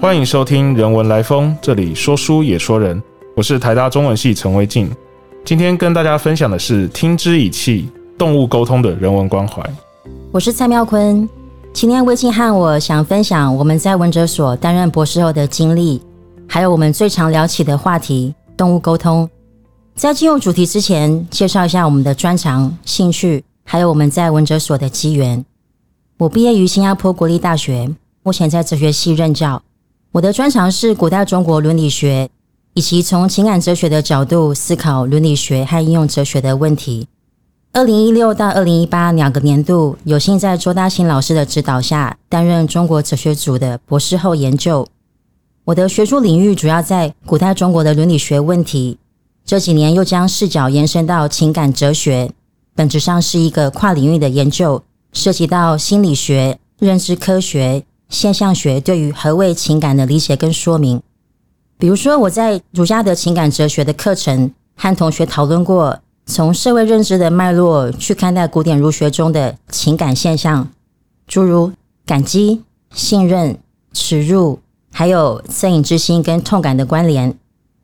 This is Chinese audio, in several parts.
欢迎收听《人文来风》，这里说书也说人。我是台大中文系陈维静，今天跟大家分享的是听之以气，动物沟通的人文关怀。我是蔡妙坤，今天维静和我想分享我们在文哲所担任博士后的经历，还有我们最常聊起的话题——动物沟通。在进入主题之前，介绍一下我们的专长、兴趣，还有我们在文哲所的机缘。我毕业于新加坡国立大学，目前在哲学系任教。我的专长是古代中国伦理学，以及从情感哲学的角度思考伦理学和应用哲学的问题。二零一六到二零一八两个年度，有幸在周大新老师的指导下担任中国哲学组的博士后研究。我的学术领域主要在古代中国的伦理学问题，这几年又将视角延伸到情感哲学，本质上是一个跨领域的研究，涉及到心理学、认知科学。现象学对于何谓情感的理解跟说明，比如说我在儒家的情感哲学的课程和同学讨论过，从社会认知的脉络去看待古典儒学中的情感现象，诸如感激、信任、耻辱，还有恻隐之心跟痛感的关联。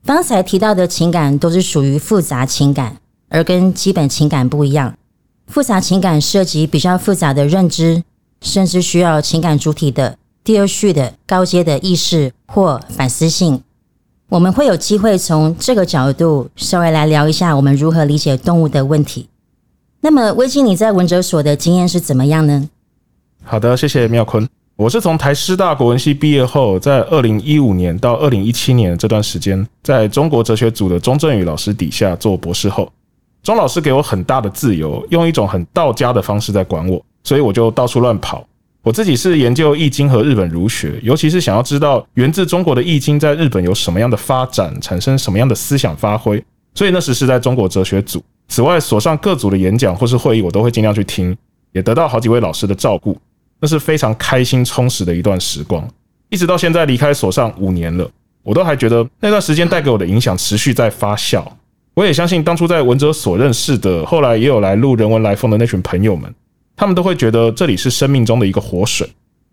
刚才提到的情感都是属于复杂情感，而跟基本情感不一样，复杂情感涉及比较复杂的认知。甚至需要情感主体的第二序的高阶的意识或反思性，我们会有机会从这个角度稍微来聊一下我们如何理解动物的问题。那么，魏静，你在文哲所的经验是怎么样呢？好的，谢谢妙坤。我是从台师大国文系毕业后，在二零一五年到二零一七年这段时间，在中国哲学组的钟振宇老师底下做博士后。钟老师给我很大的自由，用一种很道家的方式在管我。所以我就到处乱跑。我自己是研究易经和日本儒学，尤其是想要知道源自中国的易经在日本有什么样的发展，产生什么样的思想发挥。所以那时是在中国哲学组。此外，所上各组的演讲或是会议，我都会尽量去听，也得到好几位老师的照顾，那是非常开心充实的一段时光。一直到现在离开所上五年了，我都还觉得那段时间带给我的影响持续在发酵。我也相信当初在文哲所认识的，后来也有来录人文来风的那群朋友们。他们都会觉得这里是生命中的一个活水。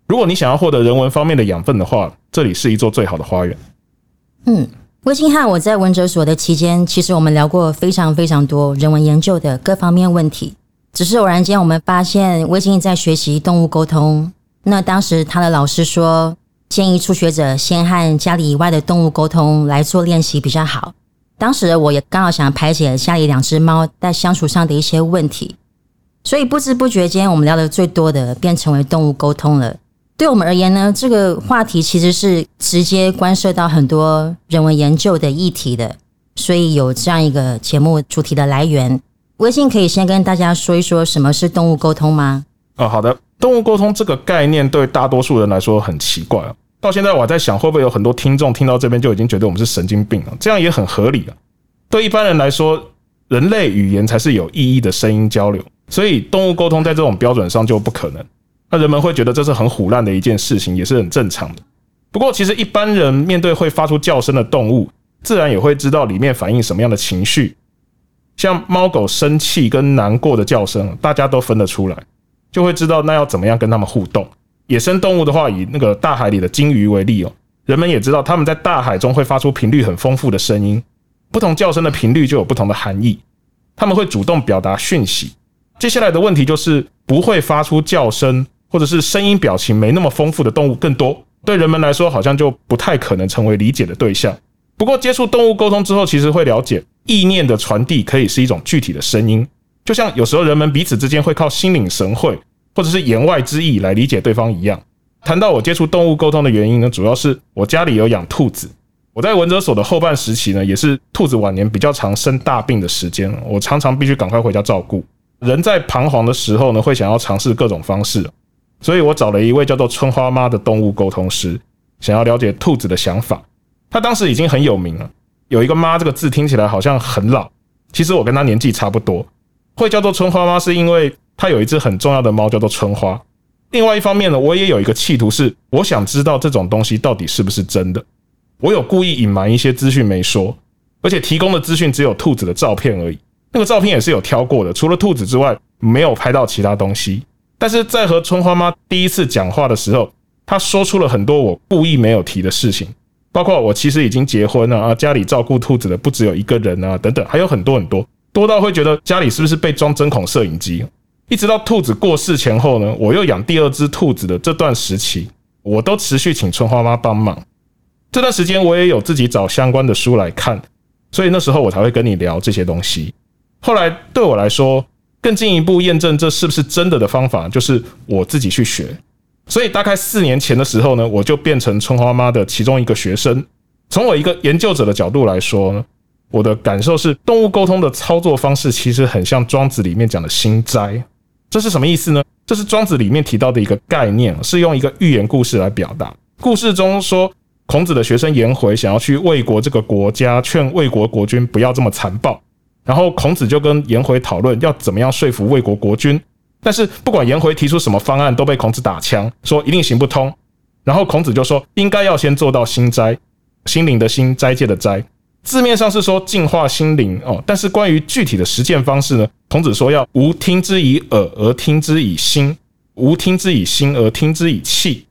如果你想要获得人文方面的养分的话，这里是一座最好的花园。嗯，魏清汉，我在文哲所的期间，其实我们聊过非常非常多人文研究的各方面问题。只是偶然间，我们发现魏清在学习动物沟通。那当时他的老师说，建议初学者先和家里以外的动物沟通来做练习比较好。当时我也刚好想排解家里两只猫在相处上的一些问题。所以不知不觉间，我们聊的最多的变成为动物沟通了。对我们而言呢，这个话题其实是直接关涉到很多人文研究的议题的。所以有这样一个节目主题的来源，微信可以先跟大家说一说什么是动物沟通吗？哦，好的。动物沟通这个概念对大多数人来说很奇怪啊。到现在我还在想，会不会有很多听众听到这边就已经觉得我们是神经病了？这样也很合理啊。对一般人来说，人类语言才是有意义的声音交流。所以动物沟通在这种标准上就不可能，那人们会觉得这是很虎烂的一件事情，也是很正常的。不过，其实一般人面对会发出叫声的动物，自然也会知道里面反映什么样的情绪。像猫狗生气跟难过的叫声，大家都分得出来，就会知道那要怎么样跟它们互动。野生动物的话，以那个大海里的鲸鱼为例哦，人们也知道它们在大海中会发出频率很丰富的声音，不同叫声的频率就有不同的含义，他们会主动表达讯息。接下来的问题就是，不会发出叫声或者是声音表情没那么丰富的动物更多，对人们来说好像就不太可能成为理解的对象。不过接触动物沟通之后，其实会了解意念的传递可以是一种具体的声音，就像有时候人们彼此之间会靠心领神会或者是言外之意来理解对方一样。谈到我接触动物沟通的原因呢，主要是我家里有养兔子，我在文哲所的后半时期呢，也是兔子晚年比较常生大病的时间，我常常必须赶快回家照顾。人在彷徨的时候呢，会想要尝试各种方式，所以我找了一位叫做春花妈的动物沟通师，想要了解兔子的想法。他当时已经很有名了，有一个“妈”这个字听起来好像很老，其实我跟他年纪差不多。会叫做春花妈，是因为他有一只很重要的猫叫做春花。另外一方面呢，我也有一个企图，是我想知道这种东西到底是不是真的。我有故意隐瞒一些资讯没说，而且提供的资讯只有兔子的照片而已。那个照片也是有挑过的，除了兔子之外，没有拍到其他东西。但是在和春花妈第一次讲话的时候，她说出了很多我故意没有提的事情，包括我其实已经结婚了啊，家里照顾兔子的不只有一个人啊，等等，还有很多很多，多到会觉得家里是不是被装针孔摄影机？一直到兔子过世前后呢，我又养第二只兔子的这段时期，我都持续请春花妈帮忙。这段时间我也有自己找相关的书来看，所以那时候我才会跟你聊这些东西。后来对我来说，更进一步验证这是不是真的的方法，就是我自己去学。所以大概四年前的时候呢，我就变成春花妈的其中一个学生。从我一个研究者的角度来说呢，我的感受是，动物沟通的操作方式其实很像庄子里面讲的心斋。这是什么意思呢？这是庄子里面提到的一个概念，是用一个寓言故事来表达。故事中说，孔子的学生颜回想要去魏国这个国家，劝魏国国君不要这么残暴。然后孔子就跟颜回讨论要怎么样说服魏国国君。但是不管颜回提出什么方案，都被孔子打枪，说一定行不通。然后孔子就说，应该要先做到心斋，心灵的心，斋戒的斋。字面上是说净化心灵哦，但是关于具体的实践方式呢？孔子说要无听之以耳而听之以心，无听之以心而听之以气，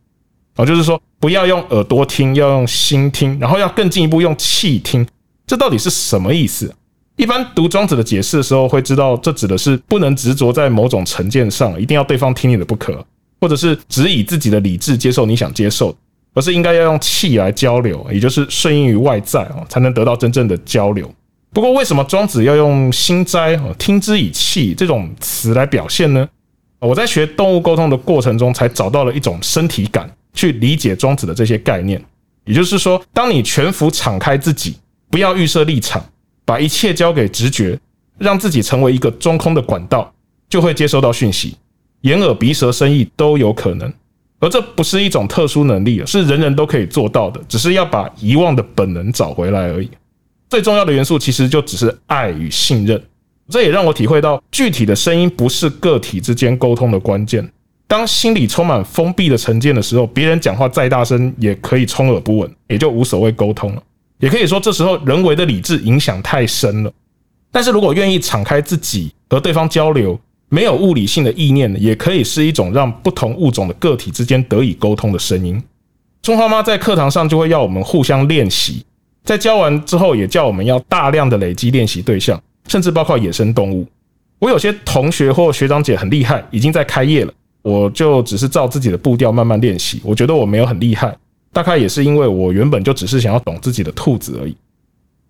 哦，就是说不要用耳朵听，要用心听，然后要更进一步用气听。这到底是什么意思？一般读庄子的解释的时候，会知道这指的是不能执着在某种成见上，一定要对方听你的不可，或者是只以自己的理智接受你想接受。而是应该要用气来交流，也就是顺应于外在啊，才能得到真正的交流。不过，为什么庄子要用心斋哦，听之以气这种词来表现呢？我在学动物沟通的过程中，才找到了一种身体感去理解庄子的这些概念。也就是说，当你全幅敞开自己，不要预设立场，把一切交给直觉，让自己成为一个中空的管道，就会接收到讯息，眼耳鼻舌身意都有可能。而这不是一种特殊能力是人人都可以做到的，只是要把遗忘的本能找回来而已。最重要的元素其实就只是爱与信任。这也让我体会到，具体的声音不是个体之间沟通的关键。当心里充满封闭的成见的时候，别人讲话再大声也可以充耳不闻，也就无所谓沟通了。也可以说，这时候人为的理智影响太深了。但是如果愿意敞开自己和对方交流，没有物理性的意念，也可以是一种让不同物种的个体之间得以沟通的声音。春花妈在课堂上就会要我们互相练习，在教完之后，也叫我们要大量的累积练习对象，甚至包括野生动物。我有些同学或学长姐很厉害，已经在开业了，我就只是照自己的步调慢慢练习。我觉得我没有很厉害，大概也是因为我原本就只是想要懂自己的兔子而已。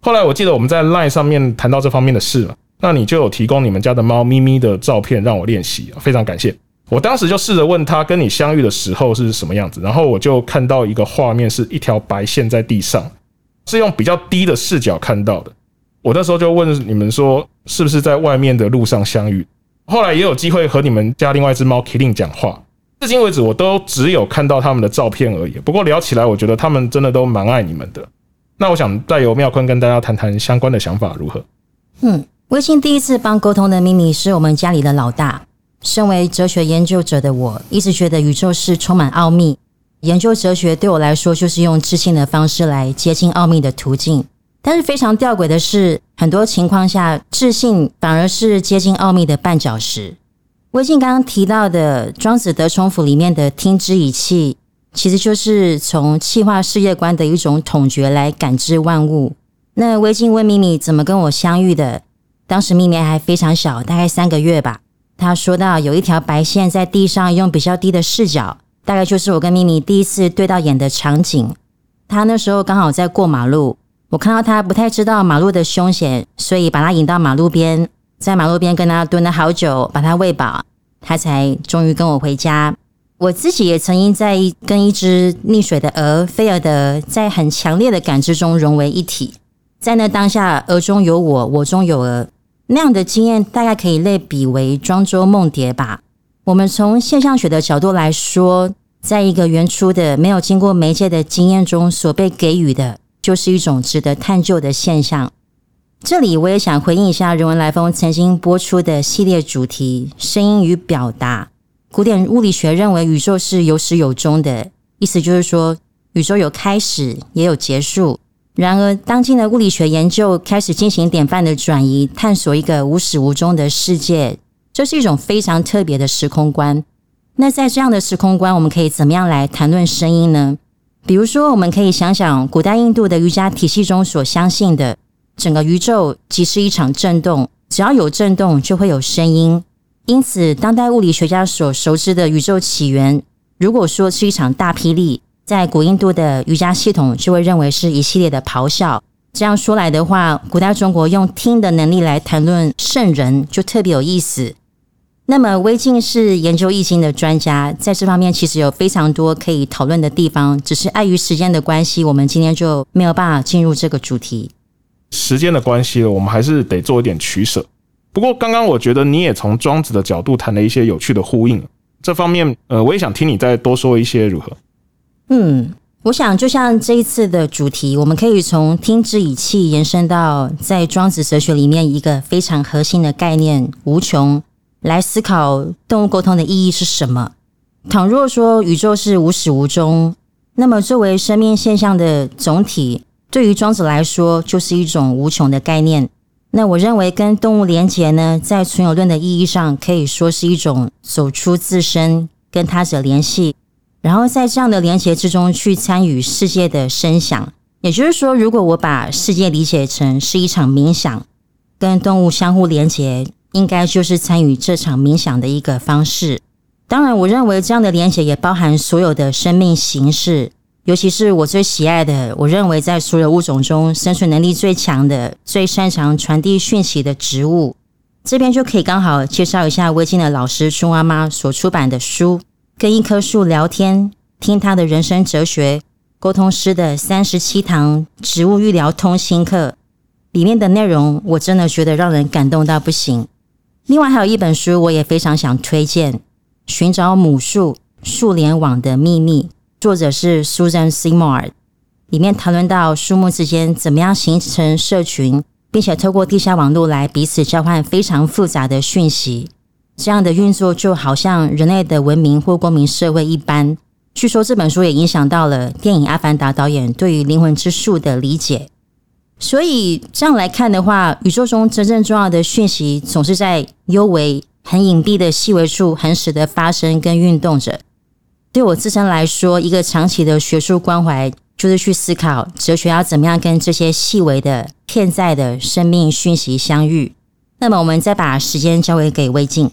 后来我记得我们在 LINE 上面谈到这方面的事了。那你就有提供你们家的猫咪咪的照片让我练习，非常感谢。我当时就试着问他跟你相遇的时候是什么样子，然后我就看到一个画面是一条白线在地上，是用比较低的视角看到的。我那时候就问你们说是不是在外面的路上相遇？后来也有机会和你们家另外一只猫 Killing 讲话，至今为止我都只有看到他们的照片而已。不过聊起来，我觉得他们真的都蛮爱你们的。那我想再由妙坤跟大家谈谈相关的想法如何？嗯。微信第一次帮沟通的秘密是我们家里的老大。身为哲学研究者的我，一直觉得宇宙是充满奥秘。研究哲学对我来说，就是用知性的方式来接近奥秘的途径。但是非常吊诡的是，很多情况下，智性反而是接近奥秘的绊脚石。微信刚刚提到的《庄子·德充府》里面的“听之以气”，其实就是从气化世界观的一种统觉来感知万物。那微信问秘密怎么跟我相遇的？当时咪咪还非常小，大概三个月吧。他说到有一条白线在地上，用比较低的视角，大概就是我跟咪咪第一次对到眼的场景。他那时候刚好在过马路，我看到他不太知道马路的凶险，所以把他引到马路边，在马路边跟他蹲了好久，把他喂饱，他才终于跟我回家。我自己也曾经在跟一只溺水的鹅菲尔德在很强烈的感知中融为一体，在那当下，鹅中有我，我中有鹅。那样的经验大概可以类比为庄周梦蝶吧。我们从现象学的角度来说，在一个原初的没有经过媒介的经验中所被给予的，就是一种值得探究的现象。这里我也想回应一下人文来风曾经播出的系列主题“声音与表达”。古典物理学认为宇宙是有始有终的，意思就是说宇宙有开始也有结束。然而，当今的物理学研究开始进行典范的转移，探索一个无始无终的世界，这是一种非常特别的时空观。那在这样的时空观，我们可以怎么样来谈论声音呢？比如说，我们可以想想古代印度的瑜伽体系中所相信的，整个宇宙即是一场震动，只要有震动就会有声音。因此，当代物理学家所熟知的宇宙起源，如果说是一场大霹雳，在古印度的瑜伽系统就会认为是一系列的咆哮。这样说来的话，古代中国用听的能力来谈论圣人，就特别有意思。那么，微静是研究易经的专家，在这方面其实有非常多可以讨论的地方，只是碍于时间的关系，我们今天就没有办法进入这个主题。时间的关系了，我们还是得做一点取舍。不过，刚刚我觉得你也从庄子的角度谈了一些有趣的呼应，这方面，呃，我也想听你再多说一些，如何？嗯，我想就像这一次的主题，我们可以从听之以气延伸到在庄子哲学里面一个非常核心的概念——无穷。来思考动物沟通的意义是什么？倘若说宇宙是无始无终，那么作为生命现象的总体，对于庄子来说就是一种无穷的概念。那我认为跟动物连结呢，在存有论的意义上，可以说是一种走出自身，跟他者联系，然后在这样的连结之中去参与世界的声响。也就是说，如果我把世界理解成是一场冥想，跟动物相互连结。应该就是参与这场冥想的一个方式。当然，我认为这样的连结也包含所有的生命形式，尤其是我最喜爱的，我认为在所有物种中生存能力最强的、最擅长传递讯息的植物。这边就可以刚好介绍一下微静的老师春妈妈所出版的书《跟一棵树聊天，听他的人生哲学沟通师的三十七堂植物育疗通心课》里面的内容，我真的觉得让人感动到不行。另外还有一本书，我也非常想推荐，《寻找母树树联网的秘密》，作者是 Susan Seymour。里面谈论到树木之间怎么样形成社群，并且透过地下网络来彼此交换非常复杂的讯息。这样的运作就好像人类的文明或公民社会一般。据说这本书也影响到了电影《阿凡达》导演对于灵魂之树的理解。所以这样来看的话，宇宙中真正重要的讯息总是在幽微、很隐蔽的细微处很使得发生跟运动着。对我自身来说，一个长期的学术关怀就是去思考哲学要怎么样跟这些细微的、片在的生命讯息相遇。那么，我们再把时间交回给魏静。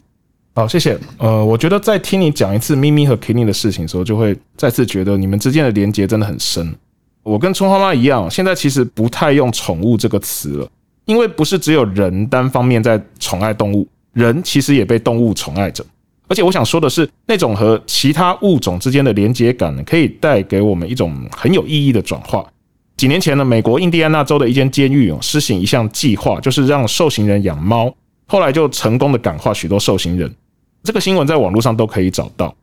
好，谢谢。呃，我觉得在听你讲一次咪咪和 Kenny 的事情的时候，就会再次觉得你们之间的连接真的很深。我跟春花妈一样，现在其实不太用“宠物”这个词了，因为不是只有人单方面在宠爱动物，人其实也被动物宠爱着。而且我想说的是，那种和其他物种之间的连接感，可以带给我们一种很有意义的转化。几年前呢，美国印第安纳州的一间监狱哦，施行一项计划，就是让受刑人养猫，后来就成功的感化许多受刑人。这个新闻在网络上都可以找到。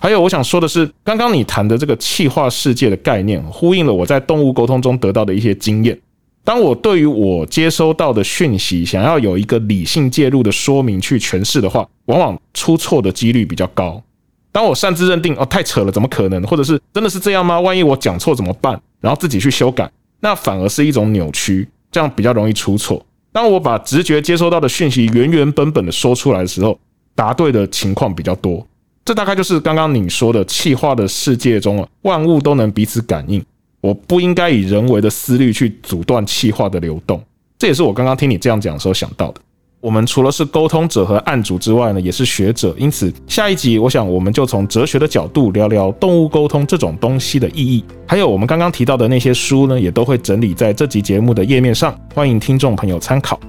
还有，我想说的是，刚刚你谈的这个气化世界的概念，呼应了我在动物沟通中得到的一些经验。当我对于我接收到的讯息，想要有一个理性介入的说明去诠释的话，往往出错的几率比较高。当我擅自认定哦，太扯了，怎么可能？或者是真的是这样吗？万一我讲错怎么办？然后自己去修改，那反而是一种扭曲，这样比较容易出错。当我把直觉接收到的讯息原原本本的说出来的时候，答对的情况比较多。这大概就是刚刚你说的气化的世界中啊，万物都能彼此感应。我不应该以人为的思虑去阻断气化的流动。这也是我刚刚听你这样讲的时候想到的。我们除了是沟通者和案主之外呢，也是学者。因此，下一集我想我们就从哲学的角度聊聊动物沟通这种东西的意义。还有我们刚刚提到的那些书呢，也都会整理在这集节目的页面上，欢迎听众朋友参考。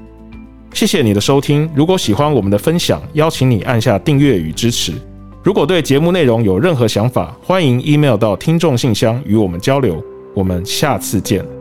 谢谢你的收听。如果喜欢我们的分享，邀请你按下订阅与支持。如果对节目内容有任何想法，欢迎 email 到听众信箱与我们交流。我们下次见。